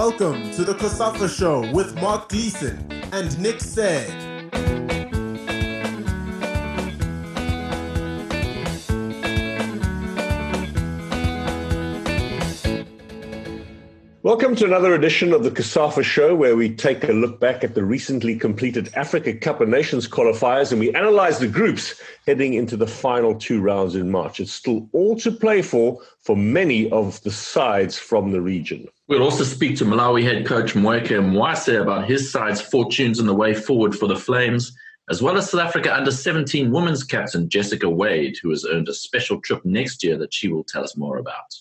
Welcome to the COSAFA Show with Mark Gleeson and Nick Said. Welcome to another edition of the COSAFA Show, where we take a look back at the recently completed Africa Cup of Nations qualifiers and we analyze the groups heading into the final two rounds in March. It's still all to play for for many of the sides from the region. We'll also speak to Malawi head coach Meke Mwase about his side's fortunes and the way forward for the Flames, as well as South Africa under 17 women's captain Jessica Wade, who has earned a special trip next year that she will tell us more about.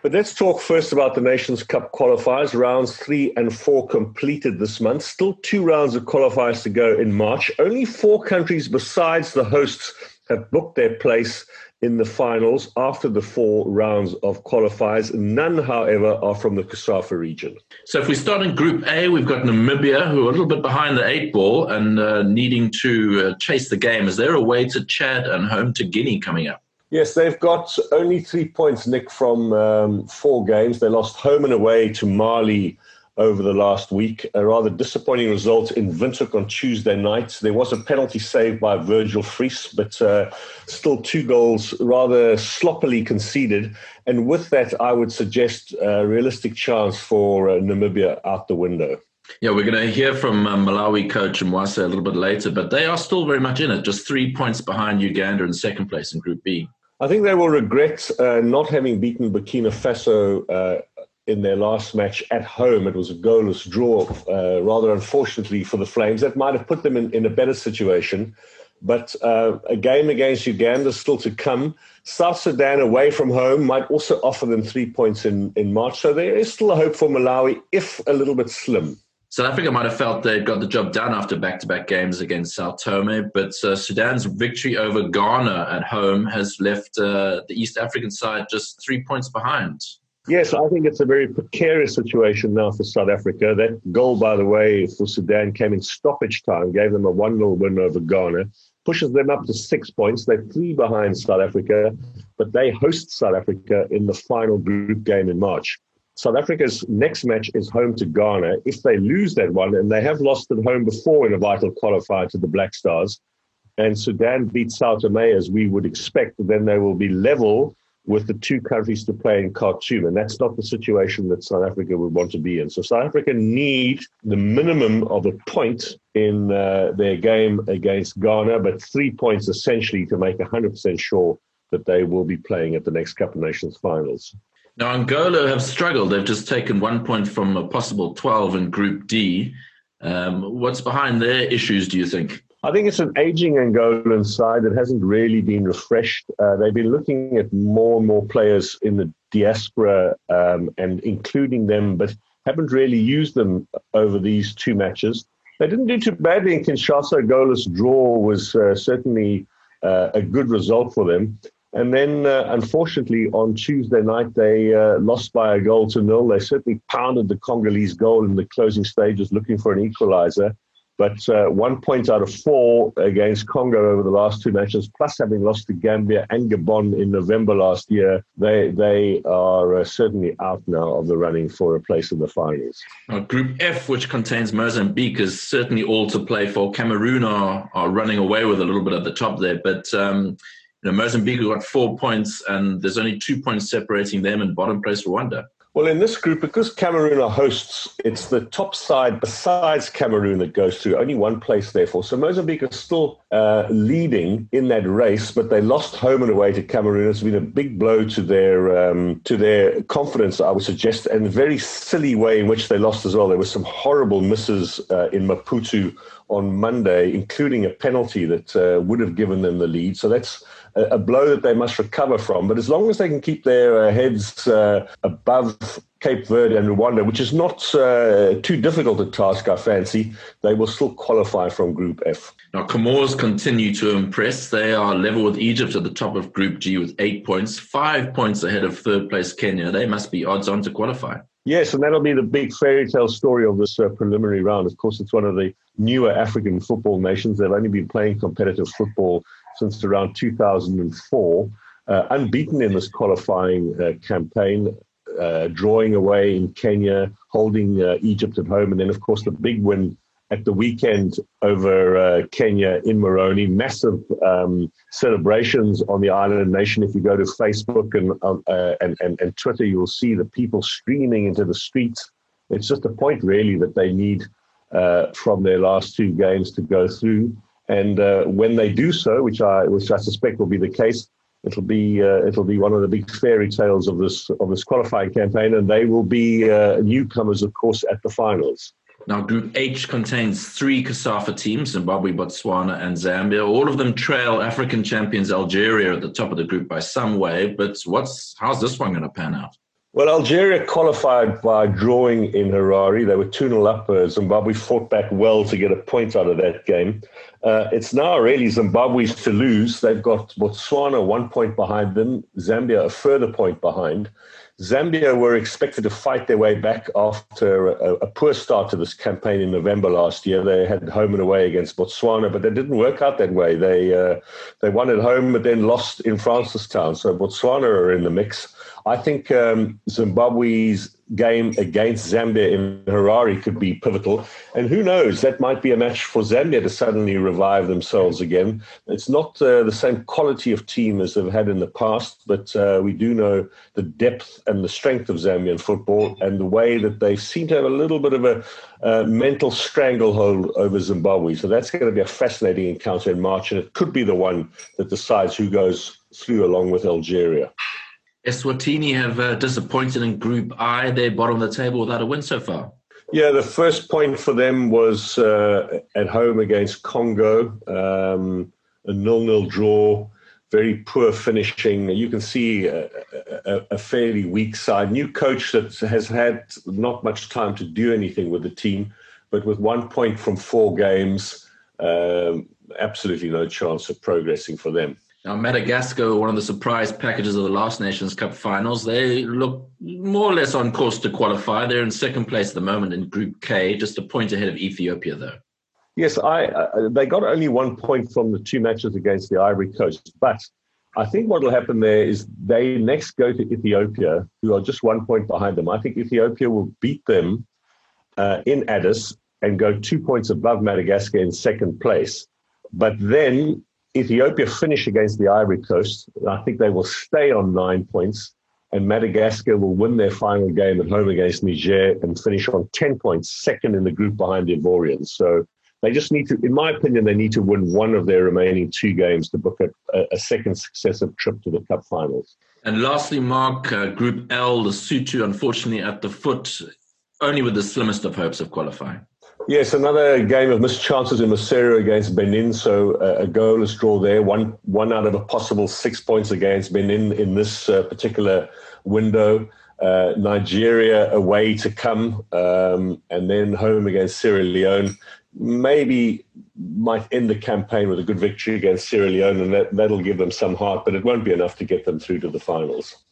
But let's talk first about the Nations Cup qualifiers. Rounds three and four completed this month. Still two rounds of qualifiers to go in March. Only four countries besides the hosts have booked their place in the finals after the four rounds of qualifiers. None, however, are from the COSAFA region. So if we start in Group A, we've got Namibia, who are a little bit behind the eight ball and uh, needing to uh, chase the game. Is there a way to Chad and home to Guinea coming up? Yes, they've got only three points, Nick, from um, four games. They lost home and away to Mali over the last week. A rather disappointing result in Windhoek on Tuesday night. There was a penalty saved by Virgil Vries, but uh, still two goals rather sloppily conceded. And with that, I would suggest a realistic chance for uh, Namibia out the window. Yeah, we're going to hear from um, Malawi coach Mwase a little bit later, but they are still very much in it, just three points behind Uganda in second place in Group B. I think they will regret uh, not having beaten Burkina Faso uh, in their last match at home. It was a goalless draw, uh, rather unfortunately for the Flames. That might have put them in, in a better situation. But uh, a game against Uganda still to come. South Sudan away from home might also offer them three points in, in March. So there is still a hope for Malawi, if a little bit slim. South Africa might have felt they'd got the job done after back-to-back games against Sao Tome, but uh, Sudan's victory over Ghana at home has left uh, the East African side just three points behind. Yes, I think it's a very precarious situation now for South Africa. That goal, by the way, for Sudan came in stoppage time, gave them a 1 0 win over Ghana, pushes them up to six points. They're three behind South Africa, but they host South Africa in the final group game in March. South Africa's next match is home to Ghana. If they lose that one, and they have lost at home before in a vital qualifier to the Black Stars, and Sudan beats Sao Tome as we would expect, then they will be level with the two countries to play in Khartoum. And that's not the situation that South Africa would want to be in. So South Africa need the minimum of a point in uh, their game against Ghana, but three points essentially to make 100% sure that they will be playing at the next Cup of Nations finals. Now, Angola have struggled. They've just taken one point from a possible 12 in Group D. Um, what's behind their issues, do you think? I think it's an aging Angolan side that hasn't really been refreshed. Uh, they've been looking at more and more players in the diaspora um, and including them, but haven't really used them over these two matches. They didn't do too badly in Kinshasa. Goalless draw was uh, certainly uh, a good result for them. And then, uh, unfortunately, on Tuesday night, they uh, lost by a goal to nil. They certainly pounded the Congolese goal in the closing stages, looking for an equalizer. But uh, one point out of four against Congo over the last two matches, plus having lost to Gambia and Gabon in November last year, they they are uh, certainly out now of the running for a place in the finals. Group F, which contains Mozambique, is certainly all to play for. Cameroon are, are running away with a little bit at the top there, but. Um, you know, Mozambique got four points, and there's only two points separating them and bottom place Rwanda. Well, in this group, because Cameroon are hosts, it's the top side besides Cameroon that goes through. Only one place, therefore. So Mozambique is still uh, leading in that race, but they lost home and away to Cameroon. It's been a big blow to their um, to their confidence, I would suggest, and a very silly way in which they lost as well. There were some horrible misses uh, in Maputo on Monday, including a penalty that uh, would have given them the lead. So that's a, blow that they must recover from. But as long as they can keep their uh, heads uh, above Cape Verde and Rwanda, which is not uh, too difficult a task, I fancy, they will still qualify from Group F. Now, Comores continue to impress. They are level with Egypt at the top of Group G with eight points, five points ahead of third place Kenya. They must be odds on to qualify. Yes, and that'll be the big fairy tale story of this uh, preliminary round. Of course, it's one of the newer African football nations. They've only been playing competitive football since around 2004. uh, unbeaten in this qualifying uh, campaign, uh, drawing away in Kenya, holding Egypt at home, and then, of course, the big win at the weekend over uh, Kenya in Moroni. Massive um, celebrations on the island nation. If you go to Facebook and, um, uh, and, and, and Twitter, you'll see the people streaming into the streets. It's just a point, really, that they need uh, from their last two games to go through. And uh, when they do so, which I which I suspect will be the case, it'll be uh, it'll be one of the big fairy tales of this of this qualifying campaign, and they will be uh, newcomers, of course, at the finals. Now, Group H contains three COSAFA teams Zimbabwe, Botswana, and Zambia. All of them trail African champions Algeria at the top of the group by some way. But what's how's this one going to pan out? Well, Algeria qualified by drawing in Harare. They were 2 0 up. Uh, Zimbabwe fought back well to get a point out of that game. Uh, it's now really Zimbabwe's to lose. They've got Botswana one point behind them, Zambia a further point behind. Zambia were expected to fight their way back after a, a, poor start to this campaign in November last year. They had home and away against Botswana, but it didn't work out that way. They uh, they won at home, but then lost in Francistown. So Botswana are in the mix. I think um, Zimbabwe's game against Zambia in Harare could be pivotal. And who knows, that might be a match for Zambia to suddenly revive themselves again. It's not uh, the same quality of team as they've had in the past, but uh, we do know the depth and the strength of Zambian football and the way that they seem to have a little bit of a uh, mental stranglehold over Zimbabwe. So that's going to be a fascinating encounter in March, and it could be the one that decides who goes through along with Algeria. Eswatini have uh, disappointed in Group I. They're bottom of the table without a win so far. Yeah, the first point for them was uh, at home against Congo, um, a nil-nil draw, very poor finishing. You can see a, a, a, fairly weak side. New coach that has had not much time to do anything with the team, but with one point from four games, um, absolutely no chance of progressing for them. Now, Madagascar, one of the surprise packages of the last Nations Cup finals, they look more or less on course to qualify. They're in second place at the moment in Group K, just a point ahead of Ethiopia, though. Yes, I, uh, they got only one point from the two matches against the Ivory Coast. But I think what will happen there is they next go to Ethiopia, who are just one point behind them. I think Ethiopia will beat them uh, in Addis and go two points above Madagascar in second place. But then Ethiopia finish against the Ivory Coast. I think they will stay on nine points, and Madagascar will win their final game at home against Niger and finish on 10 points, second in the group behind the Ivorians. So they just need to, in my opinion, they need to win one of their remaining two games to book a, a second successive trip to the Cup finals. And lastly, Mark, uh, Group L, the Lesotho, unfortunately at the foot, only with the slimmest of hopes of qualifying. Yes, another game of missed chances in Maseru against Benin. So uh, a goalless draw there. One one out of a possible six points against Benin in this uh, particular window. Uh, Nigeria away to come, um, and then home against Sierra Leone. Maybe might end the campaign with a good victory against Sierra Leone, and that, that'll give them some heart, but it won't be enough to get them through to the finals.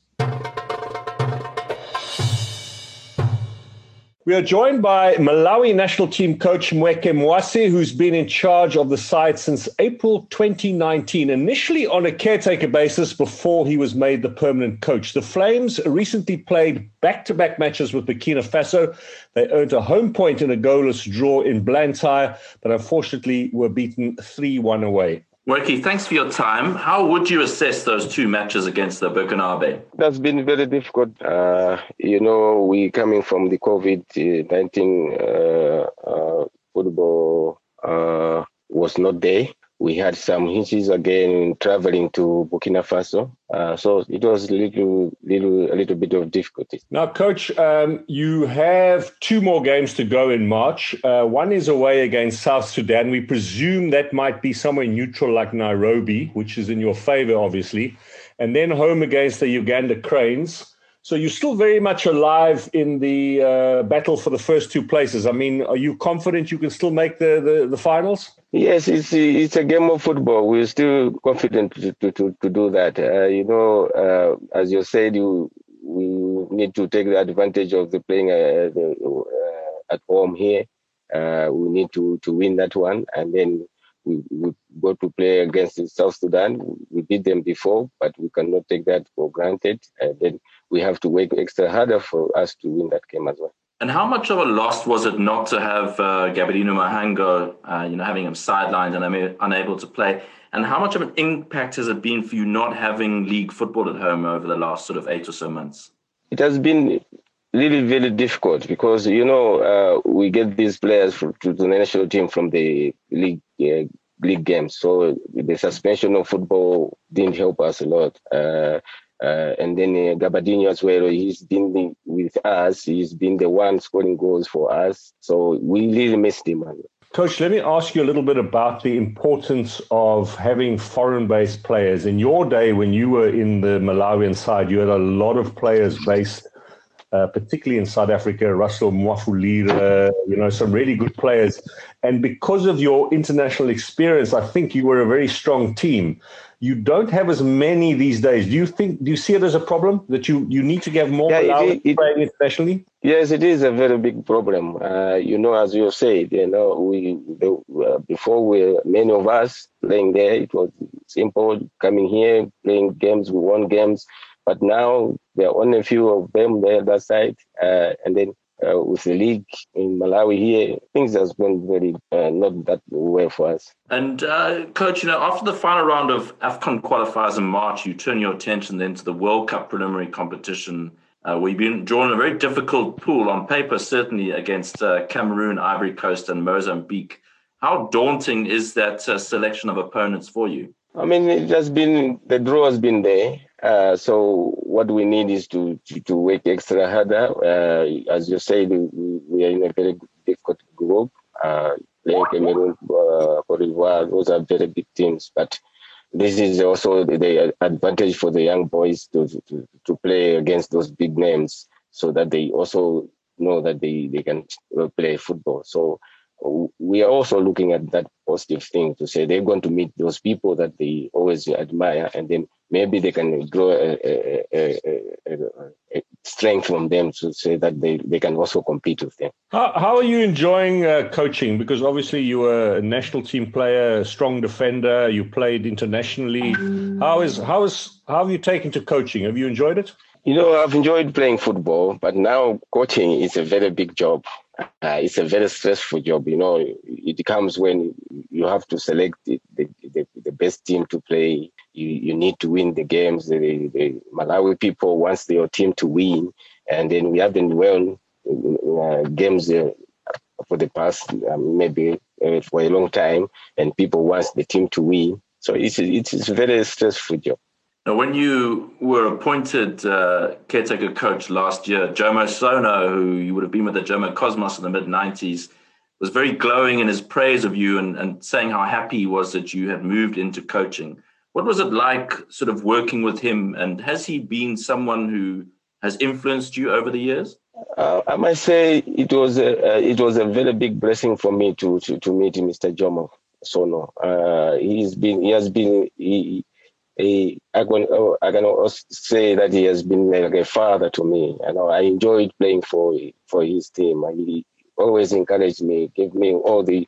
We are joined by Malawi national team coach Meke Mwase, who's been in charge of the side since April 2019, initially on a caretaker basis before he was made the permanent coach. The Flames recently played back to back matches with Burkina Faso. They earned a home point in a goalless draw in Blantyre, but unfortunately were beaten 3 1 away. Werky, thanks for your time. How would you assess those two matches against the Burkinabe? That's been very difficult. Uh, you know, we coming from the COVID 19 uh, uh, football uh, was not there we had some hitches again traveling to Burkina Faso. Uh, so it was a little, little, a little bit of difficulty. Now, coach, um, you have two more games to go in March. Uh, one is away against South Sudan. We presume that might be somewhere neutral like Nairobi, which is in your favor, obviously, and then home against the Uganda Cranes. So you're still very much alive in the uh, battle for the first two places. I mean, are you confident you can still make the, the, the finals? Yes, it's it's a game of football. We're still confident to to, to, to do that. Uh, you know, uh, as you said, you we need to take the advantage of the playing uh, the, uh, at home here. Uh, we need to to win that one, and then we, we go to play against South Sudan. We beat them before, but we cannot take that for granted. And then we have to work extra harder for us to win that game as well. And how much of a loss was it not to have uh, Mhango, uh, you know, having him sidelined and unable to play? And how much of an impact has it been for you not having league football at home over the last sort of eight or so months? It has been really very difficult because you know uh, we get these players to the national team from the league uh, league games, so the suspension of football didn't help us a lot. Uh, uh and then uh, Gabadinho as well, he's been with us. He's been the one scoring goals for us. So we really missed him. Coach, let me ask you a little bit about the importance of having foreign based players. In your day, when you were in the Malawian side, you had a lot of players based uh, particularly in South Africa, Russell Mwafulirwa, you know, some really good players. And because of your international experience, I think you were a very strong team. You don't have as many these days. Do you think? Do you see it as a problem that you you need to get more yeah, it, it, playing internationally? Yes, it is a very big problem. Uh, you know, as you said, you know, we the, uh, before we many of us playing there, it was simple coming here, playing games. We won games but now there are only a few of them there that side, uh, and then uh, with the league in Malawi here, things has gone very uh, not that well for us. And uh, coach, you know, after the final round of AFCON qualifiers in March, you turn your attention then to the World Cup preliminary competition. Uh, we've been drawn a very difficult pool on paper, certainly against uh, Cameroon, Ivory Coast, and Mozambique. How daunting is that uh, selection of opponents for you? I mean, it has been the draw has been there. Uh, so what we need is to to, to work extra harder. Uh, as you said, we, we, are in a very difficult group. Uh, playing Cameroon, uh, Cote d'Ivoire, those are very big teams. But this is also the advantage for the young boys to, to, to play against those big names, so that they also know that they, they can play football. So we are also looking at that positive thing to say they're going to meet those people that they always admire, and then maybe they can grow a, a, a, a strength from them to say that they, they can also compete with them. How, how are you enjoying uh, coaching? Because obviously you were a national team player, a strong defender. You played internationally. How is how is how have you taken to coaching? Have you enjoyed it? You know, I've enjoyed playing football, but now coaching is a very big job. Uh, it's a very stressful job. You know, it comes when you have to select the, the, the, the best team to play. You, you need to win the games. The, the Malawi people wants their team to win, and then we haven't won uh, games uh, for the past uh, maybe uh, for a long time, and people wants the team to win. So it's it's a very stressful job. Now, when you were appointed uh, caretaker coach last year, Jomo Sono, who you would have been with the Jomo Cosmos in the mid 90s, was very glowing in his praise of you and, and saying how happy he was that you had moved into coaching. What was it like sort of working with him? And has he been someone who has influenced you over the years? Uh, I must say it was a, uh, it was a very big blessing for me to to, to meet Mr. Jomo Sono. Uh, he's been he has been he, he, I can oh, I can say that he has been like a father to me. You know, I enjoyed playing for for his team. He always encouraged me, gave me all the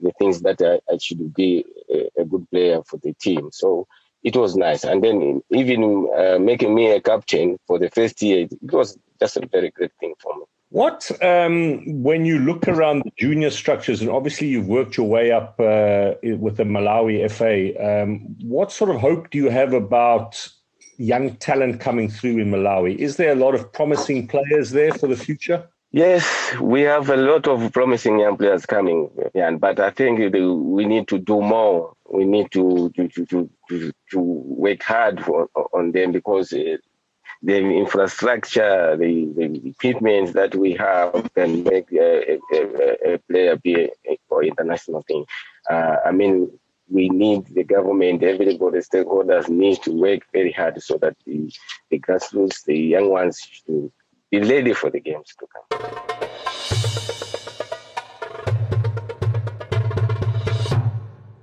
the things that I, I should be a, a, good player for the team. So it was nice. And then even uh, making me a captain for the first year, it was just a very great thing for me. What, um, when you look around the junior structures, and obviously you've worked your way up uh, with the Malawi FA, um, what sort of hope do you have about young talent coming through in Malawi? Is there a lot of promising players there for the future? Yes, we have a lot of promising young players coming, yeah, but I think we need to do more. We need to to to to, to work hard for, on them because uh, the infrastructure, the, the equipment that we have can make a, a, a player be a, for international thing. Uh, I mean, we need the government, everybody, stakeholders need to work very hard so that the, the grassroots, the young ones, should be ready for the games to come.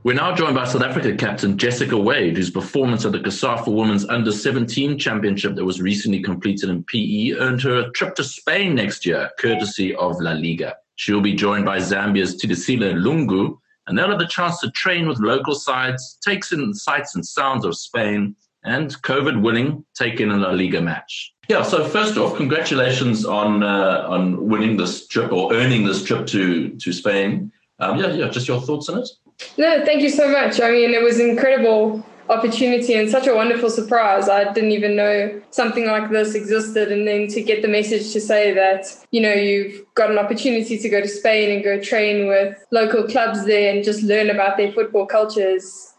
We're now joined by South Africa captain Jessica Wade, whose performance at the COSAFA Women's Under 17 Championship that was recently completed in PE earned her a trip to Spain next year, courtesy of La Liga. She'll be joined by Zambia's Tidisile Lungu and they'll have the chance to train with local sides, takes in the sights and sounds of Spain, and COVID willing, take in a La Liga match. Yeah, so first off, congratulations on uh, on winning this trip or earning this trip to to Spain. Um, yeah, yeah, just your thoughts on it. No, thank you so much. I mean, it was incredible opportunity and such a wonderful surprise. I didn't even know something like this existed. And then to get the message to say that, you know, you've got an opportunity to go to Spain and go train with local clubs there and just learn about their football cultures.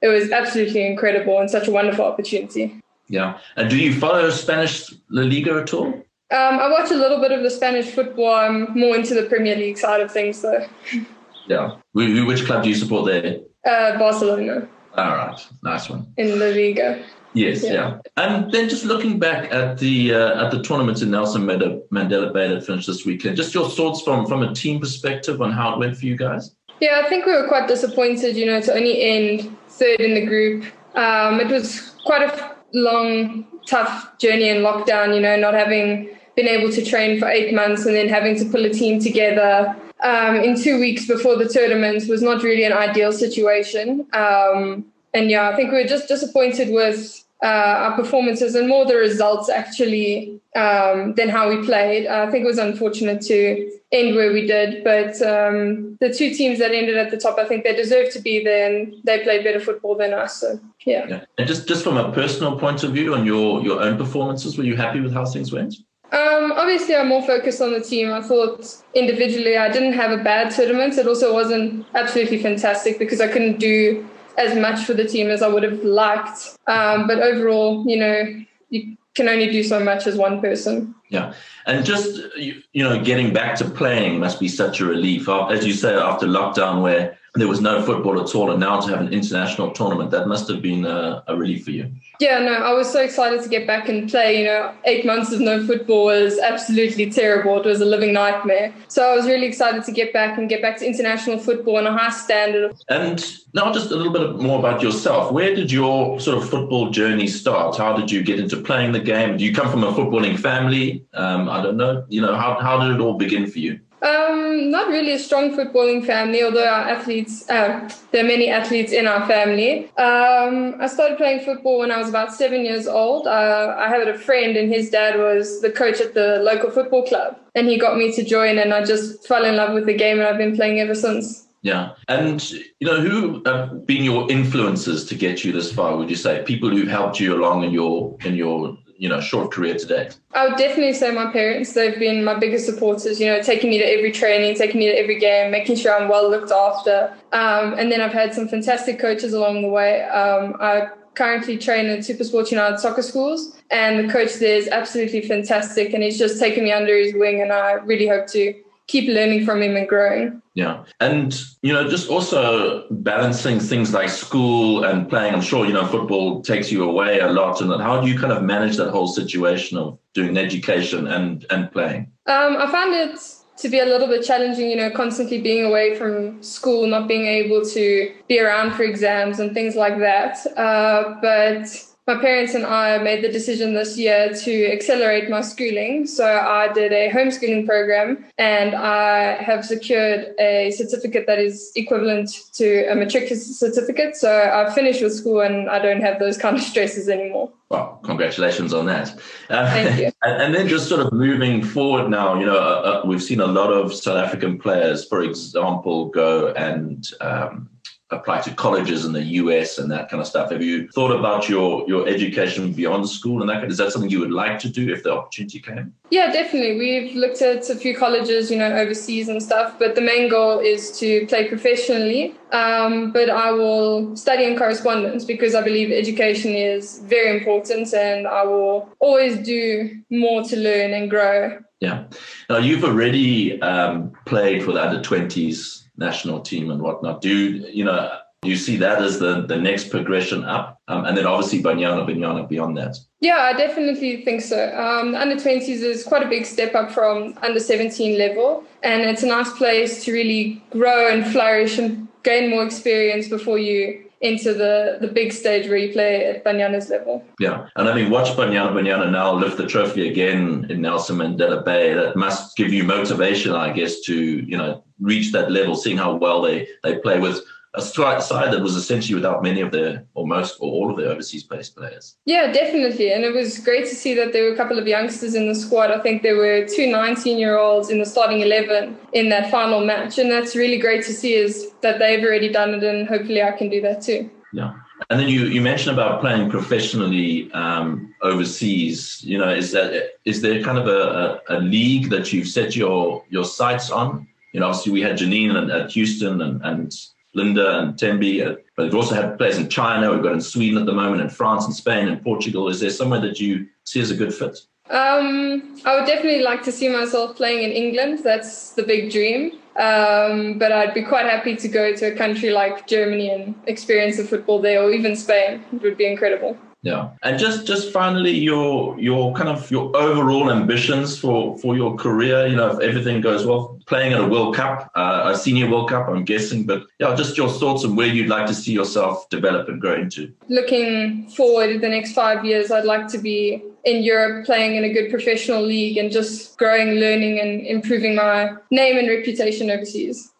It was absolutely incredible and such a wonderful opportunity. Yeah. And do you follow Spanish La Liga at all? Um, I watch a little bit of the Spanish football. I'm more into the Premier League side of things, though. Yeah. Which club do you support there? Uh, Barcelona. All right, nice one. In La Liga. Yes, yeah. yeah. And then just looking back at the uh, at the tournament in Nelson Mandela Bay that finished this weekend, just your thoughts from from a team perspective on how it went for you guys. Yeah, I think we were quite disappointed, you know, to only end third in the group. Um, it was quite a long, tough journey in lockdown, you know, not having been able to train for eight months and then having to pull a team together um, in two weeks before the tournament was not really an ideal situation. Um, and yeah, I think we were just disappointed with uh, our performances and more the results actually um, than how we played. I think it was unfortunate to end where we did, but um, the two teams that ended at the top, I think they deserve to be there and they played better football than us. So yeah. yeah. And just just from a personal point of view on your your own performances, were you happy with how things went? Um, obviously, I'm more focused on the team. I thought individually I didn't have a bad tournament. It also wasn't absolutely fantastic because I couldn't do as much for the team as I would have liked. Um, but overall, you know, you can only do so much as one person. Yeah, and just you, you know, getting back to playing must be such a relief. As you say, after lockdown, where there was no football at all, and now to have an international tournament, that must have been a, a, relief for you. Yeah, no, I was so excited to get back and play. You know, eight months of no football was absolutely terrible. It was a living nightmare. So I was really excited to get back and get back to international football on a high standard. And now, just a little bit more about yourself. Where did your sort of football journey start? How did you get into playing the game? Do you come from a footballing family? Um, I don't know. You know, how, how did it all begin for you? Um, not really a strong footballing family, although our athletes, uh, there are many athletes in our family. Um, I started playing football when I was about seven years old. Uh, I had a friend, and his dad was the coach at the local football club, and he got me to join, and I just fell in love with the game, and I've been playing ever since. Yeah, and you know who have been your influences to get you this far? Would you say people who've helped you along in your in your you know short career today? I would definitely say my parents. They've been my biggest supporters. You know, taking me to every training, taking me to every game, making sure I'm well looked after. Um, and then I've had some fantastic coaches along the way. Um, I currently train at Supersport United soccer schools, and the coach there is absolutely fantastic, and he's just taken me under his wing, and I really hope to keep learning from him and growing. Yeah. And, you know, just also balancing things like school and playing. I'm sure, you know, football takes you away a lot. And how do you kind of manage that whole situation of doing education and, and playing? Um, I found it to be a little bit challenging, you know, constantly being away from school, not being able to be around for exams and things like that. Uh, but my parents and I made the decision this year to accelerate my schooling. So I did a homeschooling program and I have secured a certificate that is equivalent to a matric certificate. So I've finished with school and I don't have those kind of stresses anymore. Well, congratulations on that. Uh, Thank you. and, then just sort of moving forward now, you know, uh, uh, we've seen a lot of South African players, for example, go and um, apply to colleges in the US and that kind of stuff. Have you thought about your your education beyond school and that? Kind of, is that something you would like to do if the opportunity came? Yeah, definitely. We've looked at a few colleges, you know, overseas and stuff. But the main goal is to play professionally. Um, but I will study in correspondence because I believe education is very important, and I will always do more to learn and grow. Yeah. Now you've already um, played for the under twenties national team and whatnot. Do you, know, you see that as the, the next progression up? Um, and then obviously Banyana Banyana beyond that. Yeah, I definitely think so. Um, under 20s is quite a big step up from under 17 level. And it's a nice place to really grow and flourish and gain more experience before you into the, the big stage replay at Banyana's level. Yeah, and I mean, watch Banyana Banyana now lift the trophy again in Nelson Mandela Bay. That must give you motivation, I guess, to you know reach that level, seeing how well they they play with a side that was essentially without many of their, or most, or all of their overseas-based players. Yeah, definitely, and it was great to see that there were a couple of youngsters in the squad. I think there were two 19-year-olds in the starting 11 in that final match, and that's really great to see. Is that they've already done it, and hopefully I can do that too. Yeah. And then you, you mentioned about playing professionally um, overseas. You know, is that is there kind of a, a, a, league that you've set your your sights on? You know, obviously we had Janine at, Houston and, and Linda and Thembi, uh, but we've also had players in China. We've got in Sweden at the moment, in France, and Spain, and Portugal. Is there somewhere that you see as a good fit? Um, I would definitely like to see myself playing in England. That's the big dream. Um, but I'd be quite happy to go to a country like Germany and experience the football there, or even Spain. It would be incredible. Yeah, and just just finally, your your kind of your overall ambitions for for your career. You know, if everything goes well, playing at a World Cup, uh, a senior World Cup, I'm guessing. But yeah, just your thoughts on where you'd like to see yourself develop and grow into. Looking forward the next five years, I'd like to be in Europe playing in a good professional league and just growing, learning, and improving my name and reputation overseas.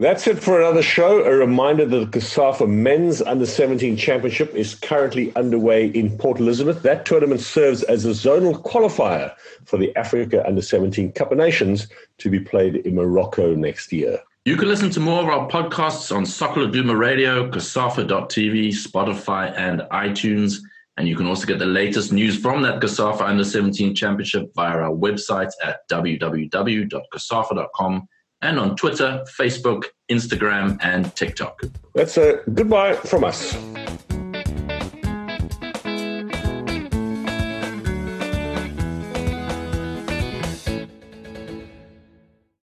That's it for another show. A reminder that the COSAFA Men's Under 17 Championship is currently underway in Port Elizabeth. That tournament serves as a zonal qualifier for the Africa Under 17 Cup of Nations to be played in Morocco next year. You can listen to more of our podcasts on Soccer Laduma Radio, COSAFA.tv, Spotify, and iTunes. And you can also get the latest news from that COSAFA Under 17 Championship via our website at www.cosafa.com and on Twitter, Facebook, Instagram, and TikTok. That's a goodbye from us.